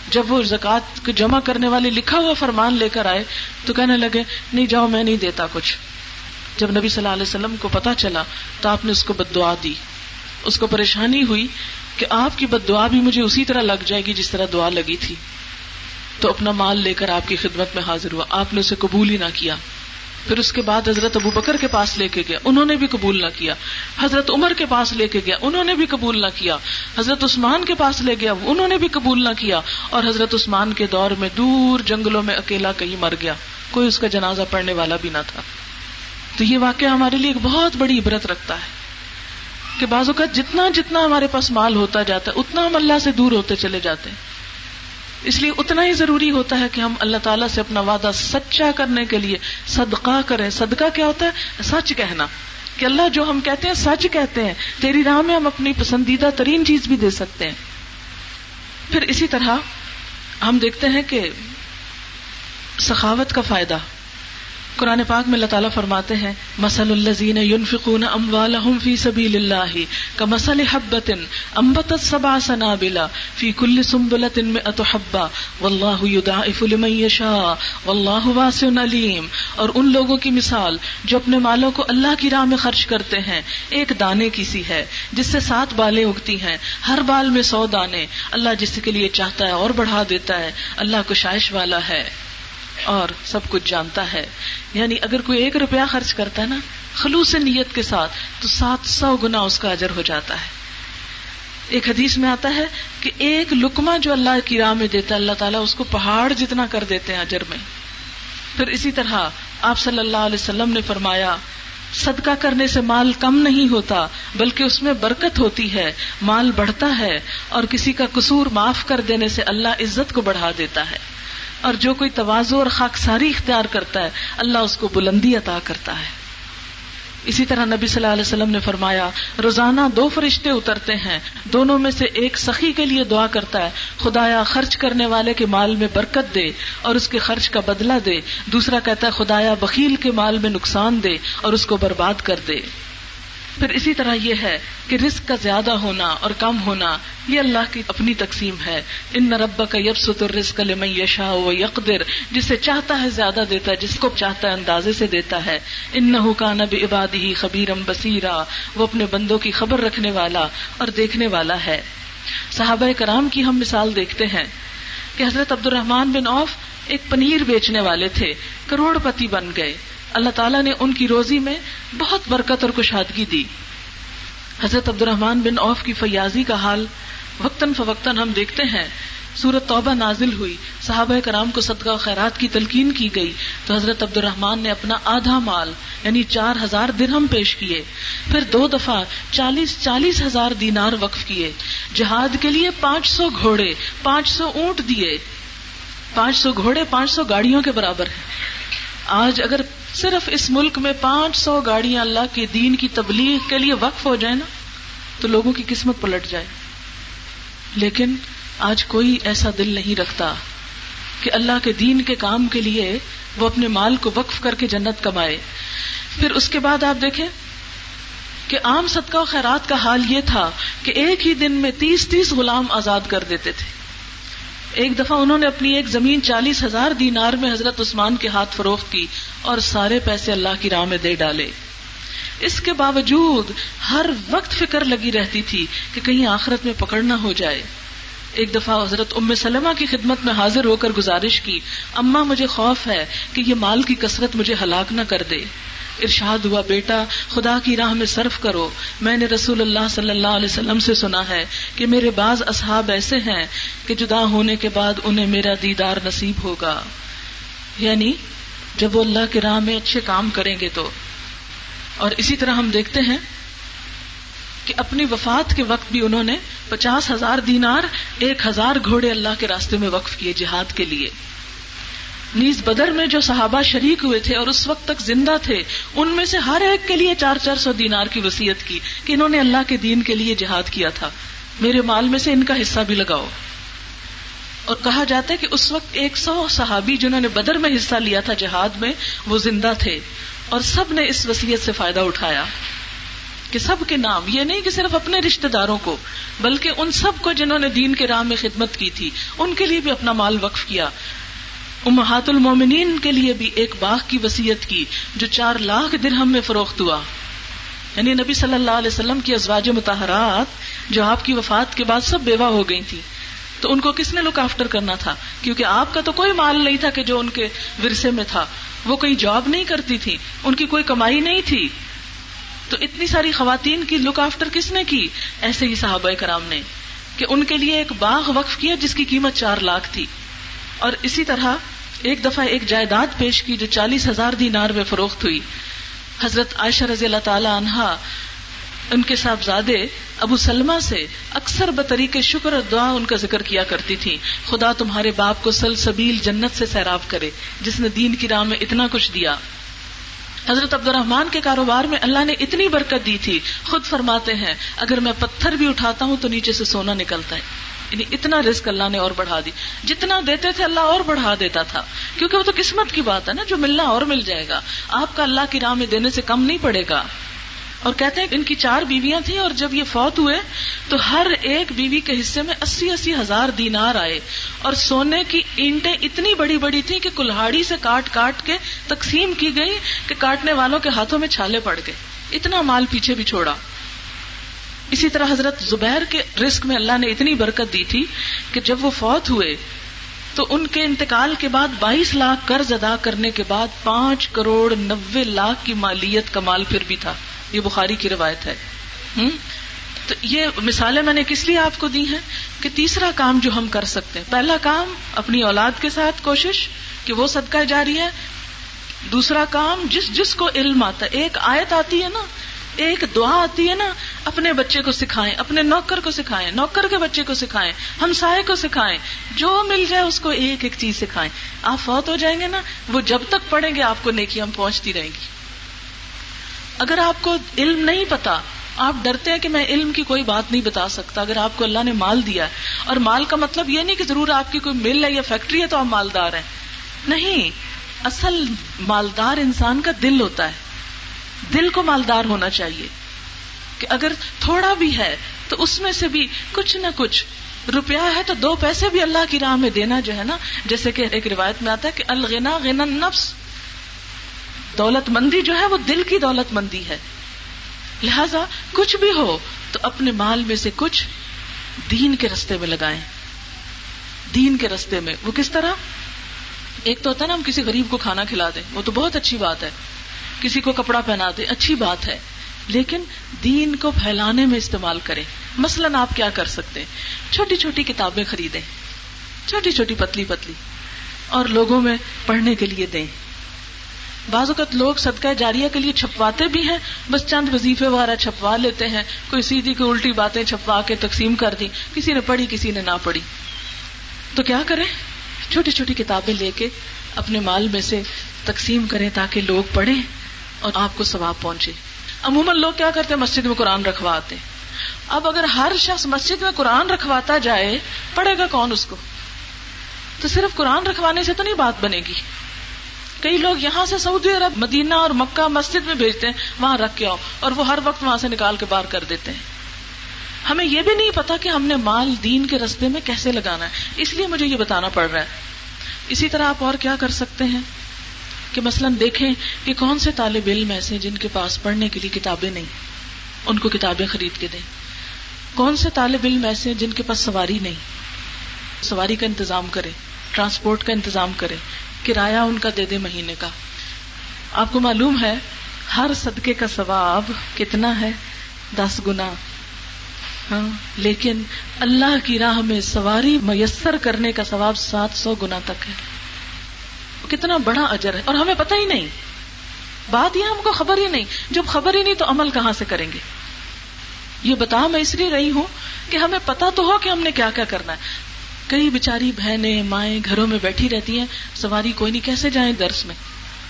جب وہ زکات جمع کرنے والے لکھا ہوا فرمان لے کر آئے تو کہنے لگے، نہیں جاؤ، میں نہیں دیتا کچھ۔ جب نبی صلی اللہ علیہ وسلم کو پتا چلا تو آپ نے اس کو بد دعا دی۔ اس کو پریشانی ہوئی کہ آپ کی بد دعا بھی مجھے اسی طرح لگ جائے گی جس طرح دعا لگی تھی۔ تو اپنا مال لے کر آپ کی خدمت میں حاضر ہوا۔ آپ نے اسے قبول ہی نہ کیا۔ پھر اس کے بعد حضرت ابو بکر کے پاس لے کے گیا۔ انہوں نے بھی قبول نہ کیا۔ حضرت عمر کے پاس لے کے گیا۔ انہوں نے بھی قبول نہ کیا۔ حضرت عثمان کے پاس لے گیا۔ انہوں نے بھی قبول نہ کیا۔ اور حضرت عثمان کے دور میں دور جنگلوں میں اکیلا کہیں مر گیا۔ کوئی اس کا جنازہ پڑھنے والا بھی نہ تھا۔ تو یہ واقعہ ہمارے لیے ایک بہت بڑی عبرت رکھتا ہے کہ بازو کا جتنا جتنا ہمارے پاس مال ہوتا جاتا ہے، اتنا ہم اللہ سے دور ہوتے چلے جاتے ہیں۔ اس لیے اتنا ہی ضروری ہوتا ہے کہ ہم اللہ تعالیٰ سے اپنا وعدہ سچا کرنے کے لیے صدقہ کریں۔ صدقہ کیا ہوتا ہے؟ سچ کہنا۔ کہ اللہ جو ہم کہتے ہیں، سچ کہتے ہیں۔ تیری راہ میں ہم اپنی پسندیدہ ترین چیز بھی دے سکتے ہیں۔ پھر اسی طرح ہم دیکھتے ہیں کہ سخاوت کا فائدہ۔ قرآن پاک میں اللہ تعالیٰ فرماتے ہیں مسل الزین یونفقون اموالہم فی سبیل اللہ کا مسل حبت امبت سبا سنابلا فی کل سنبلت مئت حبا واللہ یدعف لمن یشاء، واللہ واسع علیم۔ اور ان لوگوں کی مثال جو اپنے مالوں کو اللہ کی راہ میں خرچ کرتے ہیں، ایک دانے کی سی ہے، جس سے سات بالیں اگتی ہیں۔ ہر بال میں سو دانے، اللہ جس کے لیے چاہتا ہے اور بڑھا دیتا ہے، اللہ کو شائش والا ہے۔ اور سب کچھ جانتا ہے۔ یعنی اگر کوئی ایک روپیہ خرچ کرتا ہے نا، خلوص نیت کے ساتھ، تو سات سو گنا اس کا اجر ہو جاتا ہے۔ ایک حدیث میں آتا ہے کہ ایک لکما جو اللہ کی راہ میں دیتا ہے، اللہ تعالیٰ اس کو پہاڑ جتنا کر دیتے ہیں اجر میں۔ پھر اسی طرح آپ صلی اللہ علیہ وسلم نے فرمایا، صدقہ کرنے سے مال کم نہیں ہوتا، بلکہ اس میں برکت ہوتی ہے، مال بڑھتا ہے اور کسی کا قصور معاف کر دینے سے اللہ عزت کو بڑھا دیتا ہے۔ اور جو کوئی توازو اور خاک ساری اختیار کرتا ہے، اللہ اس کو بلندی عطا کرتا ہے۔ اسی طرح نبی صلی اللہ علیہ وسلم نے فرمایا، روزانہ دو فرشتے اترتے ہیں، دونوں میں سے ایک سخی کے لیے دعا کرتا ہے، خدایا خرچ کرنے والے کے مال میں برکت دے اور اس کے خرچ کا بدلہ دے۔ دوسرا کہتا ہے، خدایا بکیل کے مال میں نقصان دے اور اس کو برباد کر دے۔ پھر اسی طرح یہ ہے کہ رسک کا زیادہ ہونا اور کم ہونا یہ اللہ کی اپنی تقسیم ہے۔ ان رب کا یب ستر رسک یشا و یقدر، جسے چاہتا ہے زیادہ دیتا ہے، جس کو چاہتا ہے اندازے سے دیتا ہے۔ ان نہ کا نب عبادی خبیرم بصیرا، وہ اپنے بندوں کی خبر رکھنے والا اور دیکھنے والا ہے۔ صحابہ کرام کی ہم مثال دیکھتے ہیں کہ حضرت عبد الرحمان بن اوف ایک پنیر بیچنے والے تھے کروڑ پتی بن گئے۔ اللہ تعالیٰ نے ان کی روزی میں بہت برکت اور کشادگی دی۔ حضرت عبد الرحمان بن اوف کی فیاضی کا حال وقتاً فوقتاً ہم دیکھتے ہیں۔ سورت توبہ نازل ہوئی۔ صحابہ کرام کو صدقہ و خیرات کی تلقین کی گئی۔ تو حضرت عبد الرحمان نے اپنا آدھا مال یعنی چار ہزار درہم پیش کیے۔ پھر دو دفعہ چالیس چالیس ہزار دینار وقف کیے۔ جہاد کے لیے پانچ سو گھوڑے، پانچ سو اونٹ دیے۔ پانچ سو گھوڑے، پانچ سو گاڑیوں کے برابر ہیں۔ آج اگر صرف اس ملک میں پانچ سو گاڑیاں اللہ کے دین کی تبلیغ کے لیے وقف ہو جائے نا، تو لوگوں کی قسمت پلٹ جائے۔ لیکن آج کوئی ایسا دل نہیں رکھتا کہ اللہ کے دین کے کام کے لیے وہ اپنے مال کو وقف کر کے جنت کمائے۔ پھر اس کے بعد آپ دیکھیں کہ عام صدقہ و خیرات کا حال یہ تھا کہ ایک ہی دن میں تیس تیس غلام آزاد کر دیتے تھے۔ ایک دفعہ انہوں نے اپنی ایک زمین چالیس ہزار دینار میں حضرت عثمان کے ہاتھ فروخت کی اور سارے پیسے اللہ کی راہ میں دے ڈالے۔ اس کے باوجود ہر وقت فکر لگی رہتی تھی کہ کہیں آخرت میں پکڑ نہ ہو جائے۔ ایک دفعہ حضرت ام سلمہ کی خدمت میں حاضر ہو کر گزارش کی اما مجھے خوف ہے کہ یہ مال کی کثرت مجھے ہلاک نہ کر دے۔ ارشاد ہوا، بیٹا، خدا کی راہ میں صرف کرو۔ میں نے رسول اللہ صلی اللہ علیہ وسلم سے سنا ہے کہ میرے بعض اصحاب ایسے ہیں کہ جدا ہونے کے بعد انہیں میرا دیدار نصیب ہوگا۔ یعنی جب وہ اللہ کی راہ میں اچھے کام کریں گے تو۔ اور اسی طرح ہم دیکھتے ہیں کہ اپنی وفات کے وقت بھی انہوں نے پچاس ہزار دینار، ایک ہزار گھوڑے اللہ کے راستے میں وقف کیے جہاد کے لیے۔ نیز بدر میں جو صحابہ شریک ہوئے تھے اور اس وقت تک زندہ تھے، ان میں سے ہر ایک کے لیے چار چار سو دینار کی وسیعت کی کہ انہوں نے اللہ کے دین کے لیے جہاد کیا تھا۔ میرے مال میں سے ان کا حصہ بھی لگاؤ۔ اور کہا جاتا ہے کہ اس وقت ایک سو صحابی جنہوں نے بدر میں حصہ لیا تھا جہاد میں، وہ زندہ تھے۔ اور سب نے اس وسیعت سے فائدہ اٹھایا کہ سب کے نام، یہ نہیں کہ صرف اپنے رشتے داروں کو، بلکہ ان سب کو جنہوں نے دین کے راہ میں خدمت کی تھی، ان کے لیے بھی اپنا مال وقف کیا۔ امہات المومنین کے لیے بھی ایک باغ کی وسیعت کی جو چار لاکھ درہم میں فروخت ہوا۔ یعنی نبی صلی اللہ علیہ وسلم کی ازواج متحرات جو آپ کی وفات کے بعد سب بیوہ ہو گئی تھی تو ان کو کس نے لک آفٹر کرنا تھا؟ کیونکہ آپ کا تو کوئی مال نہیں تھا کہ جو ان کے ورثے میں تھا۔ وہ کوئی جاب نہیں کرتی تھی ان کی کوئی کمائی نہیں تھی۔ تو اتنی ساری خواتین کی لک آفٹر کس نے کی؟ ایسے ہی صحابہ کرام نے کہ ان کے لیے ایک باغ وقف کیا جس کی قیمت چار لاکھ تھی۔ اور اسی طرح ایک دفعہ ایک جائیداد پیش کی جو چالیس ہزار دینار میں فروخت ہوئی۔ حضرت عائشہ رضی اللہ تعالی عنہا، ان کے صاحبزادے ابو سلما سے اکثر بطریق شکر اور دعا ان کا ذکر کیا کرتی تھی خدا تمہارے باپ کو سل سبیل جنت سے سیراب کرے، جس نے دین کی راہ میں اتنا کچھ دیا۔ حضرت عبد الرحمان کے کاروبار میں اللہ نے اتنی برکت دی تھی۔ خود فرماتے ہیں، اگر میں پتھر بھی اٹھاتا ہوں تو نیچے سے سونا نکلتا ہے۔ یعنی اتنا رسک اللہ نے اور بڑھا دی۔ جتنا دیتے تھے اللہ اور بڑھا دیتا تھا۔ کیونکہ وہ تو قسمت کی بات ہے نا، جو ملنا اور مل جائے گا۔ آپ کا اللہ کی راہ میں دینے سے کم نہیں پڑے گا۔ اور کہتے ہیں ان کی چار بیویاں تھیں اور جب یہ فوت ہوئے تو ہر ایک بیوی کے حصے میں اسی اسی ہزار دینار آئے۔ اور سونے کی اینٹیں اتنی بڑی بڑی تھیں کہ کلہاڑی سے کاٹ کاٹ کے تقسیم کی گئی کہ کاٹنے والوں کے ہاتھوں میں چھالے پڑ گئے۔ اتنا مال پیچھے بھی چھوڑا۔ اسی طرح حضرت زبیر کے رسک میں اللہ نے اتنی برکت دی تھی کہ جب وہ فوت ہوئے تو ان کے انتقال کے بعد بائیس لاکھ قرض ادا کرنے کے بعد پانچ کروڑ نبے لاکھ کی مالیت کا مال پھر بھی تھا۔ یہ بخاری کی روایت ہے۔ تو یہ مثالیں میں نے کس لیے آپ کو دی ہیں؟ کہ تیسرا کام جو ہم کر سکتے ہیں۔ پہلا کام اپنی اولاد کے ساتھ کوشش کہ وہ صدقہ جاری ہے۔ دوسرا کام جس جس کو علم آتا ہے۔ ایک آیت آتی ہے نا ایک دعا آتی ہے نا، اپنے بچے کو سکھائیں، اپنے نوکر کو سکھائیں، نوکر کے بچے کو سکھائیں ہم سائے کو سکھائیں، جو مل جائے اس کو ایک ایک چیز سکھائیں۔ آپ فوت ہو جائیں گے نا، وہ جب تک پڑھیں گے آپ کو نیکی ہم پہنچتی رہیں گی۔ اگر آپ کو علم نہیں پتا، آپ ڈرتے ہیں کہ میں علم کی کوئی بات نہیں بتا سکتا، اگر آپ کو اللہ نے مال دیا ہے۔ اور مال کا مطلب یہ نہیں کہ ضرور آپ کی کوئی مل ہے یا فیکٹری ہے تو آپ مالدار ہیں۔ نہیں، اصل مالدار انسان کا دل ہوتا ہے۔ دل کو مالدار ہونا چاہیے کہ اگر تھوڑا بھی ہے تو اس میں سے بھی کچھ نہ کچھ روپیہ ہے تو دو پیسے بھی اللہ کی راہ میں دینا جو ہے نا، جیسے کہ ایک روایت میں آتا ہے کہ الغنا غنا نفس دولت مندی جو ہے وہ دل کی دولت مندی ہے۔ لہذا کچھ بھی ہو تو اپنے مال میں سے کچھ دین کے رستے میں لگائیں۔ دین کے رستے میں۔ وہ کس طرح؟ ایک تو ہوتا ہے نا، ہم کسی غریب کو کھانا کھلا دیں۔ وہ تو بہت اچھی بات ہے۔ کسی کو کپڑا پہنا دیں اچھی بات ہے۔ لیکن دین کو پھیلانے میں استعمال کریں۔ مثلاً آپ کیا کر سکتے ہیں؟ چھوٹی چھوٹی کتابیں خریدیں۔ چھوٹی چھوٹی پتلی پتلی۔ اور لوگوں میں پڑھنے کے لیے دیں۔ بعض اوقات لوگ صدقہ جاریہ کے لیے چھپواتے بھی ہیں۔ بس چند وظیفے وغیرہ چھپوا لیتے ہیں۔ کوئی سیدھی کوئی الٹی باتیں چھپوا کے تقسیم کر دی کسی نے پڑھی، کسی نے نہ پڑھی۔ تو کیا کریں؟ چھوٹی چھوٹی کتابیں لے کے اپنے مال میں سے تقسیم کریں تاکہ لوگ پڑھیں۔ اور آپ کو ثواب پہنچے۔ عموماً لوگ کیا کرتے ہیں؟ مسجد میں قرآن رکھواتے اب اگر ہر شخص مسجد میں قرآن رکھواتا جائے، پڑھے گا کون اس کو؟ تو صرف قرآن رکھوانے سے تو نہیں بات بنے گی۔ کئی لوگ یہاں سے سعودی عرب، مدینہ اور مکہ مسجد میں بھیجتے ہیں، وہاں رکھ کے آؤ، اور وہ ہر وقت وہاں سے نکال کے باہر کر دیتے ہیں۔ ہمیں یہ بھی نہیں پتا کہ ہم نے مال دین کے رستے میں کیسے لگانا ہے۔ اس لیے مجھے یہ بتانا پڑ رہا ہے۔ اسی طرح آپ اور کیا کر سکتے ہیں؟ کہ مثلاً دیکھیں کہ کون سے طالب علم ایسے جن کے پاس پڑھنے کے لیے کتابیں نہیں، ان کو کتابیں خرید کے دیں۔ کون سے طالب علم ایسے جن کے پاس سواری نہیں؟ سواری کا انتظام کرے ٹرانسپورٹ کا انتظام کرے کرایہ ان کا دے دے مہینے کا۔ آپ کو معلوم ہے، ہر صدقے کا ثواب کتنا ہے؟ دس گنا۔ ہاں لیکن اللہ کی راہ میں سواری میسر کرنے کا ثواب سات سو گنا تک ہے۔ کتنا بڑا اجر ہے اور ہمیں پتہ ہی نہیں۔ بات یہ ہم کو خبر ہی نہیں۔ جب خبر ہی نہیں تو عمل کہاں سے کریں گے؟ یہ بتا میں اس لیے رہی ہوں کہ ہمیں پتا تو ہو کہ ہم نے کیا کیا کرنا ہے۔ کئی بےچاری بہنیں مائیں گھروں میں بیٹھی رہتی ہیں، سواری کوئی نہیں، کیسے جائیں درس میں؟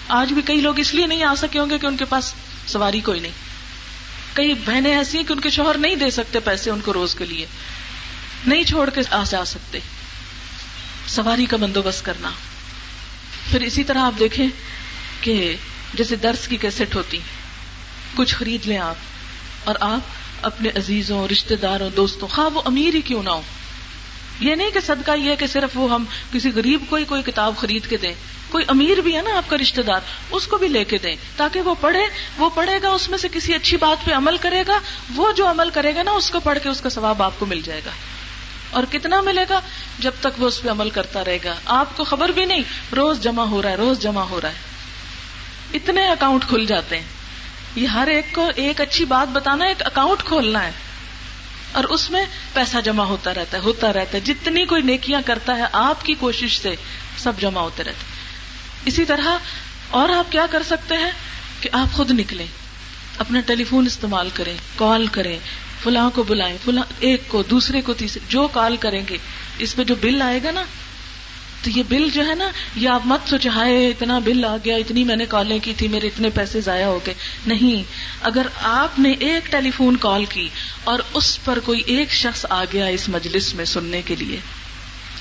آج بھی کئی لوگ اس لیے نہیں آ سکے ہوں گے کہ ان کے پاس سواری کوئی نہیں۔ کئی بہنیں ایسی ہیں کہ ان کے شوہر نہیں دے سکتے پیسے ان کو روز کے لیے۔ نہیں چھوڑ کے آ جا سکتے۔ سواری کا بندوبست کرنا۔ پھر اسی طرح آپ دیکھیں کہ جیسے درس کی کیسٹ ہوتی کچھ خرید لیں آپ اور آپ اپنے عزیزوں رشتے داروں، دوستوں، خواہ وہ امیر ہی کیوں نہ ہو یہ نہیں کہ صدقہ یہ ہے کہ صرف وہ ہم کسی غریب کو ہی کوئی کتاب خرید کے دیں۔ کوئی امیر بھی ہے نا آپ کا رشتے دار، اس کو بھی لے کے دیں تاکہ وہ پڑھے وہ پڑھے گا، اس میں سے کسی اچھی بات پہ عمل کرے گا، وہ جو عمل کرے گا نا، اس کو پڑھ کے اس کا ثواب آپ کو مل جائے گا۔ اور کتنا ملے گا جب تک وہ اس پہ عمل کرتا رہے گا؟ آپ کو خبر بھی نہیں، روز جمع ہو رہا ہے، روز جمع ہو رہا ہے۔ اتنے اکاؤنٹ کھل جاتے ہیں۔ یہ ہر ایک کو ایک اچھی بات بتانا، ایک اکاؤنٹ کھولنا ہے۔ اور اس میں پیسہ جمع ہوتا رہتا ہے، ہوتا رہتا ہے۔ جتنی کوئی نیکیاں کرتا ہے، آپ کی کوشش سے سب جمع ہوتے رہتے اسی طرح اور آپ کیا کر سکتے ہیں کہ آپ خود نکلیں، اپنا ٹیلی فون استعمال کریں، کال کریں فلاں کو بلائیں، فلاں ایک کو، دوسرے کو، تیسرے، جو کال کریں گے، اس میں جو بل آئے گا نا، تو یہ بل جو ہے نا، یہ آپ مت سوچے ہائے، اتنا بل آ گیا، اتنی میں نے کالیں کی تھی، میرے اتنے پیسے ضائع ہو گئے۔ نہیں، اگر آپ نے ایک ٹیلی فون کال کی اور اس پر کوئی ایک شخص آ گیا اس مجلس میں سننے کے لیے،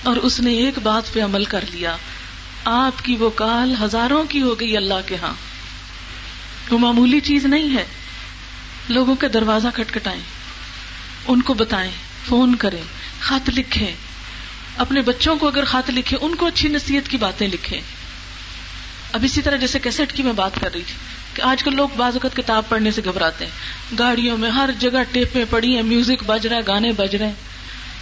اور اس نے ایک بات پہ عمل کر لیا، آپ کی وہ کال ہزاروں کی ہو گئی اللہ کے ہاں۔ وہ معمولی چیز نہیں ہے۔ لوگوں کے دروازہ کھٹکھٹائیں۔ ان کو بتائیں، فون کریں، خط لکھیں۔ اپنے بچوں کو اگر خط لکھیں، ان کو اچھی نصیحت کی باتیں لکھیں۔ اب اسی طرح جیسے کیسٹ کی میں بات کر رہی تھی کہ آج کل لوگ بعض اوقات کتاب پڑھنے سے گھبراتے ہیں۔ گاڑیوں میں ہر جگہ ٹیپیں پڑی ہیں، میوزک بج رہا ہے، گانے بج رہے ہیں۔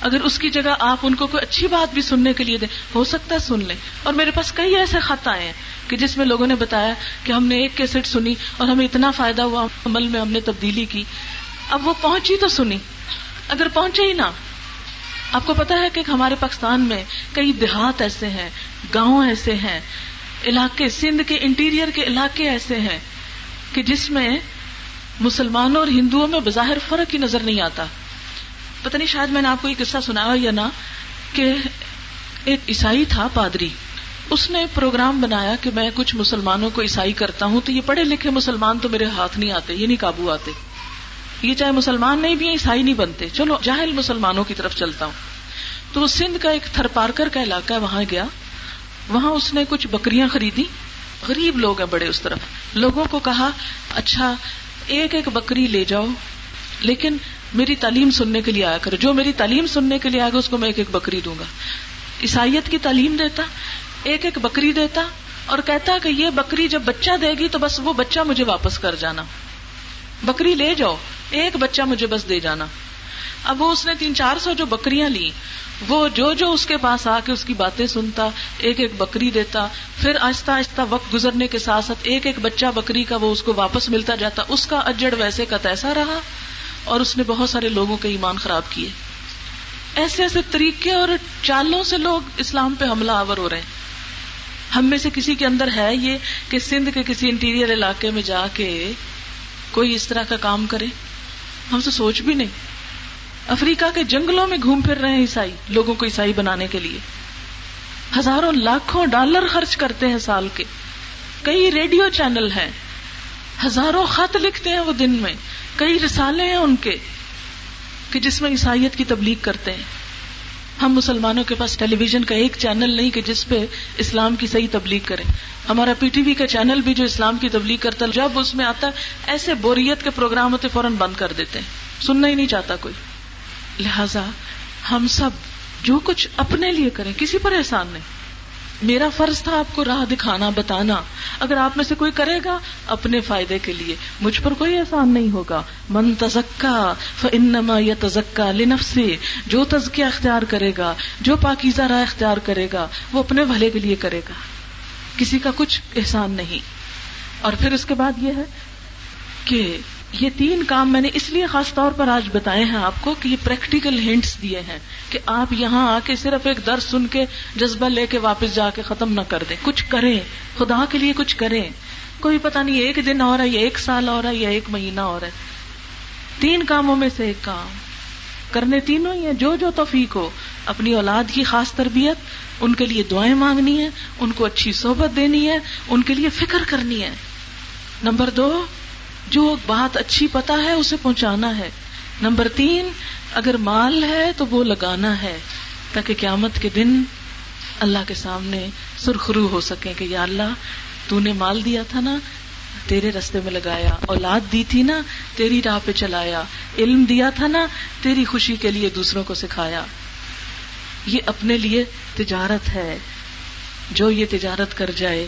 اگر اس کی جگہ آپ ان کو کوئی اچھی بات بھی سننے کے لیے دیں، ہو سکتا ہے سن لیں۔ اور میرے پاس کئی ایسے خط آئے ہیں کہ جس میں لوگوں نے بتایا کہ ہم نے ایک کیسٹ سنی اور ہمیں اتنا فائدہ ہوا، عمل میں ہم نے تبدیلی کی۔ اب وہ پہنچی تو سنی۔ اگر پہنچے ہی نا آپ کو پتا ہے کہ ہمارے پاکستان میں کئی دیہات ایسے ہیں، گاؤں ایسے ہیں، علاقے، سندھ کے انٹیریئر کے علاقے ایسے ہیں کہ جس میں مسلمانوں اور ہندوؤں میں بظاہر فرق ہی نظر نہیں آتا۔ پتہ نہیں، شاید میں نے آپ کو یہ قصہ سنایا یا نہ، کہ ایک عیسائی تھا، پادری۔ اس نے پروگرام بنایا کہ میں کچھ مسلمانوں کو عیسائی کرتا ہوں، تو یہ پڑھے لکھے مسلمان تو میرے ہاتھ نہیں آتے، یہ نہیں قابو آتے۔ یہ چاہے مسلمان نہیں بھی ہیں، عیسائی نہیں بنتے۔ چلو، جاہل مسلمانوں کی طرف چلتا ہوں۔ تو وہ سندھ کا ایک تھر پارکر کا علاقہ ہے، وہاں گیا۔ وہاں اس نے کچھ بکریاں خریدی غریب لوگ ہیں بڑے اس طرف۔ لوگوں کو کہا اچھا ایک ایک بکری لے جاؤ، لیکن میری تعلیم سننے کے لیے آیا کرو۔ جو میری تعلیم سننے کے لیے آئے گا، اس کو میں ایک ایک بکری دوں گا۔ عیسائیت کی تعلیم دیتا، ایک ایک بکری دیتا اور کہتا کہ یہ بکری جب بچہ دے گی تو بس وہ بچہ مجھے واپس کر جانا۔ بکری لے جاؤ، ایک بچہ مجھے بس دے جانا۔ اب وہ اس نے تین چار سو جو بکریاں لی وہ جو جو اس کے پاس آ کے اس کی باتیں سنتا، ایک ایک بکری دیتا، پھر آہستہ آہستہ وقت گزرنے کے ساتھ ساتھ ایک ایک بچہ بکری کا وہ اس کو واپس ملتا جاتا۔ اس کا اجڑ ویسے کا تیسا رہا اور اس نے بہت سارے لوگوں کے ایمان خراب کیے۔ ایسے ایسے طریقے اور چالوں سے لوگ اسلام پہ حملہ آور ہو رہے ہیں۔ ہم میں سے کسی کے اندر ہے یہ کہ سندھ کے کسی انٹیریئر علاقے میں جا کے کوئی اس طرح کا کام کرے؟ ہم تو سوچ بھی نہیں۔ افریقہ کے جنگلوں میں گھوم پھر رہے ہیں عیسائی، لوگوں کو عیسائی بنانے کے لیے۔ ہزاروں لاکھوں ڈالر خرچ کرتے ہیں سال کے۔ کئی ریڈیو چینل ہیں۔ ہزاروں خط لکھتے ہیں وہ دن میں۔ کئی رسالے ہیں ان کے کہ جس میں عیسائیت کی تبلیغ کرتے ہیں۔ ہم مسلمانوں کے پاس ٹیلی ویژن کا ایک چینل نہیں کہ جس پہ اسلام کی صحیح تبلیغ کرے ہمارا پی ٹی وی کا چینل بھی جو اسلام کی تبلیغ کرتا ہے، جب اس میں آتا ہے، ایسے بوریت کے پروگرام ہوتے، فوراً بند کر دیتے ہیں۔ سننا ہی نہیں چاہتا کوئی۔ لہذا ہم سب جو کچھ اپنے لیے کریں، کسی پر احسان نہیں۔ میرا فرض تھا آپ کو راہ دکھانا، بتانا۔ اگر آپ میں سے کوئی کرے گا اپنے فائدے کے لیے، مجھ پر کوئی احسان نہیں ہوگا۔ من تزکا فنما یا تزکا لنف سے جو تزکیہ اختیار کرے گا، جو پاکیزہ راہ اختیار کرے گا، وہ اپنے بھلے کے لیے کرے گا۔ کسی کا کچھ احسان نہیں۔ اور پھر اس کے بعد یہ ہے کہ یہ تین کام میں نے اس لیے خاص طور پر آج بتائے ہیں آپ کو کہ یہ پریکٹیکل ہنٹس دیے ہیں کہ آپ یہاں آ کے صرف ایک درد سن کے جذبہ لے کے واپس جا کے ختم نہ کر دیں۔ کچھ کریں، خدا کے لیے کچھ کریں۔ کوئی پتا نہیں، ایک دن اور ہے یا ایک سال اور ہے یا ایک مہینہ اور ہے۔ تین کاموں میں سے ایک کام۔ کرنے تینوں ہی ہیں، جو جو توفیق ہو۔ اپنی اولاد کی خاص تربیت، ان کے لیے دعائیں مانگنی ہے ان کو اچھی صحبت دینی ہے، ان کے لیے فکر کرنی ہے۔ نمبر دو جو بات اچھی پتا ہے اسے پہنچانا ہے۔ نمبر تین، اگر مال ہے تو وہ لگانا ہے تاکہ قیامت کے دن اللہ کے سامنے سرخرو ہو سکے کہ یا اللہ، تو نے مال دیا تھا نا، تیرے رستے میں لگایا، اولاد دی تھی نا، تیری راہ پہ چلایا، علم دیا تھا نا، تیری خوشی کے لیے دوسروں کو سکھایا۔ یہ اپنے لیے تجارت ہے۔ جو یہ تجارت کر جائے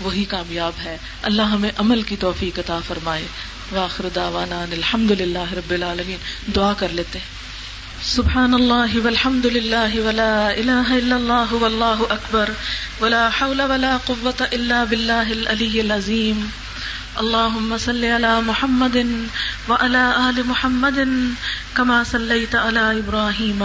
وہی کامیاب ہے۔ اللہ ہمیں عمل کی توفیق عطا فرمائے۔ واخر دعوانا الحمد للہ رب العالمین۔ دعا کر لیتے ہیں۔ سبحان اللہ والحمد للہ ولا الہ الا اللہ واللہ اکبر۔ ولا حول ولا قوة الا باللہ العلی العظیم۔ اللهم صل على محمد وعلى آل محمد كما صليت على إبراهيم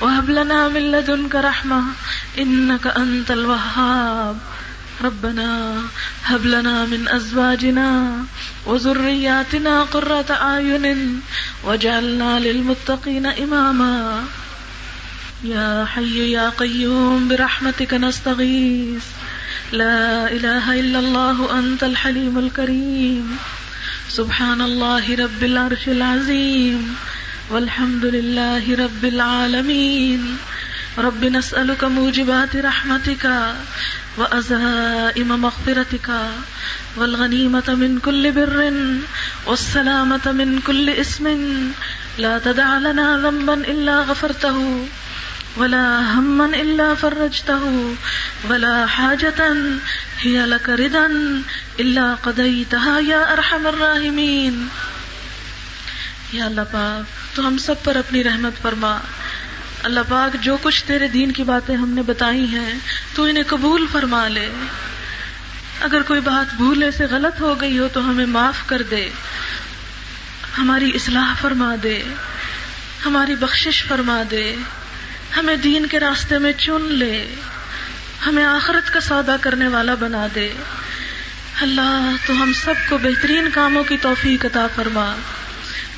وهب لنا من لدنك رحمة، إنك أنت الوهاب. ربنا هب لنا من أزواجنا وذرياتنا قرة أعين وجعلنا للمتقين إماما. يا حي يا قيوم، برحمتك نستغيث. لا إله إلا الله، أنت الحليم الكريم. سبحان الله رب العرش العظيم. والحمد لله رب العالمين رب نسألك موجبات رحمتك وأزائم مغفرتك والغنيمة من كل بر والسلامة من كل اسم لا تدع لنا ذنبا إلا غفرته ولا هما إلا فرجته ولا حاجة هي لك ردا إلا قضيتها يا أرحم الراحمين یا اللہ پاک تو ہم سب پر اپنی رحمت فرما۔ اللہ پاک، جو کچھ تیرے دین کی باتیں ہم نے بتائی ہیں، تو انہیں قبول فرما لے۔ اگر کوئی بات بھولے سے غلط ہو گئی ہو تو ہمیں معاف کر دے۔ ہماری اصلاح فرما دے۔ ہماری بخشش فرما دے۔ ہمیں دین کے راستے میں چن لے۔ ہمیں آخرت کا سودا کرنے والا بنا دے۔ اللہ، تو ہم سب کو بہترین کاموں کی توفیق عطا فرما۔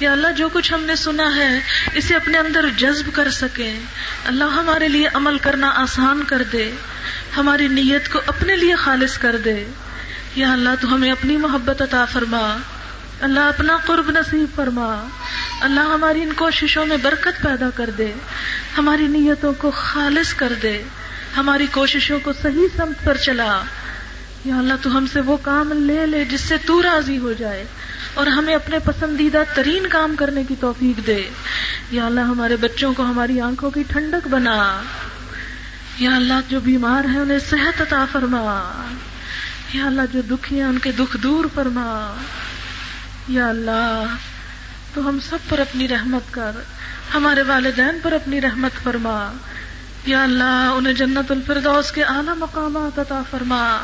یا اللہ جو کچھ ہم نے سنا ہے، اسے اپنے اندر جذب کر سکے اللہ ہمارے لیے عمل کرنا آسان کر دے۔ ہماری نیت کو اپنے لیے خالص کر دے۔ یا اللہ تو ہمیں اپنی محبت عطا فرما۔ اللہ اپنا قرب نصیب فرما۔ اللہ ہماری ان کوششوں میں برکت پیدا کر دے۔ ہماری نیتوں کو خالص کر دے۔ ہماری کوششوں کو صحیح سمت پر چلا۔ یا اللہ تو ہم سے وہ کام لے لے جس سے تو راضی ہو جائے۔ اور ہمیں اپنے پسندیدہ ترین کام کرنے کی توفیق دے۔ یا اللہ، ہمارے بچوں کو، ہماری آنکھوں کی ٹھنڈک بنا۔ یا اللہ، جو بیمار ہیں، انہیں صحت عطا فرما۔ یا اللہ، جو دکھی ہیں، ان کے دکھ دور فرما۔ یا اللہ، تو ہم سب پر اپنی رحمت کر۔ ہمارے والدین پر اپنی رحمت فرما۔ یا اللہ، انہیں جنت الفردوس کے اعلیٰ مقامات عطا فرما۔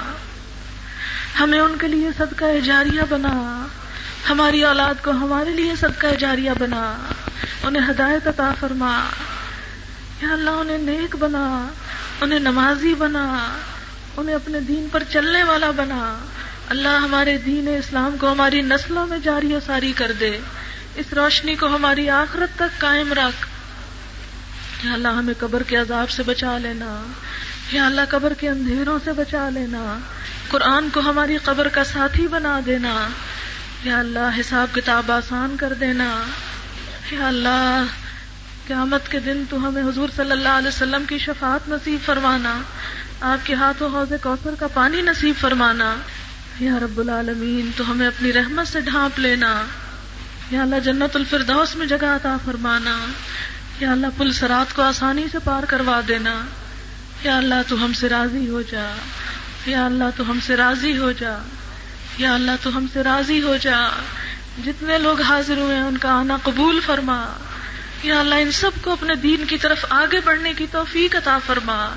ہمیں ان کے لیے صدقہ جاریہ بنا۔ ہماری اولاد کو ہمارے لیے صدقہ جاریہ بنا، انہیں ہدایت عطا فرما۔ یا اللہ، انہیں نیک بنا، انہیں نمازی بنا، انہیں اپنے دین پر چلنے والا بنا۔ اللہ ہمارے دین اسلام کو ہماری نسلوں میں جاری و ساری کر دے۔ اس روشنی کو ہماری آخرت تک قائم رکھ۔ یا اللہ، ہمیں قبر کے عذاب سے بچا لینا۔ یا اللہ، قبر کے اندھیروں سے بچا لینا۔ قرآن کو ہماری قبر کا ساتھی بنا دینا۔ یا اللہ حساب کتاب آسان کر دینا۔ یا اللہ، قیامت کے دن تو ہمیں حضور صلی اللہ علیہ وسلم کی شفاعت نصیب فرمانا۔ آپ کے ہاتھوں حوض کوثر کا پانی نصیب فرمانا۔ یا رب العالمین، تو ہمیں اپنی رحمت سے ڈھانپ لینا۔ یا اللہ جنت الفردوس میں جگہ عطا فرمانا۔ یا اللہ پل سرات کو آسانی سے پار کروا دینا۔ یا اللہ تو ہم سے راضی ہو جا۔ یا اللہ تو ہم سے راضی ہو جا۔ یا اللہ تو ہم سے راضی ہو جا۔ جتنے لوگ حاضر ہوئے ہیں، ان کا آنا قبول فرما۔ یا اللہ، ان سب کو اپنے دین کی طرف آگے بڑھنے کی توفیق عطا فرما۔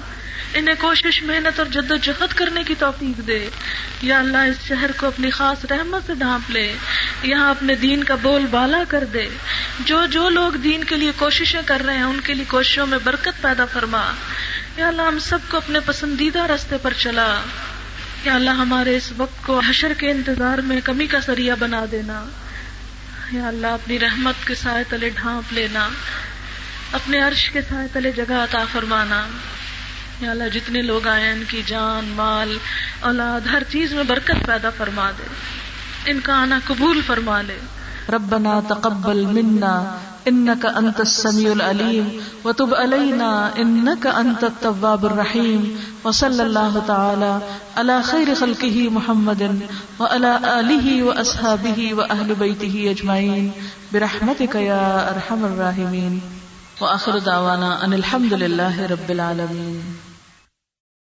انہیں کوشش، محنت اور جد و جہد کرنے کی توفیق دے۔ یا اللہ، اس شہر کو اپنی خاص رحمت سے ڈھانپ لے۔ یہاں اپنے دین کا بول بالا کر دے۔ جو جو لوگ دین کے لیے کوششیں کر رہے ہیں، ان کے لیے کوششوں میں برکت پیدا فرما۔ یا اللہ، ہم سب کو اپنے پسندیدہ رستے پر چلا۔ یا اللہ ہمارے اس وقت کو حشر کے انتظار میں کمی کا ذریعہ بنا دینا۔ یا اللہ، اپنی رحمت کے سائے تلے ڈھانپ لینا۔ اپنے عرش کے سائے تلے جگہ عطا فرمانا۔ یا اللہ، جتنے لوگ آئے ان کی جان، مال، اولاد، ہر چیز میں برکت پیدا فرما دے۔ ان کا آنا قبول فرما لے۔ ربنا تقبل منا۔ انك انت السميع العليم. وتب علينا انك انت التواب الرحيم. وصلى الله تعالى على خير خلقه محمد وعلى اله واصحابه واهل بيته اجمعين برحمتك يا ارحم الراحمين. واخر دعوانا ان الحمد لله رب العالمين.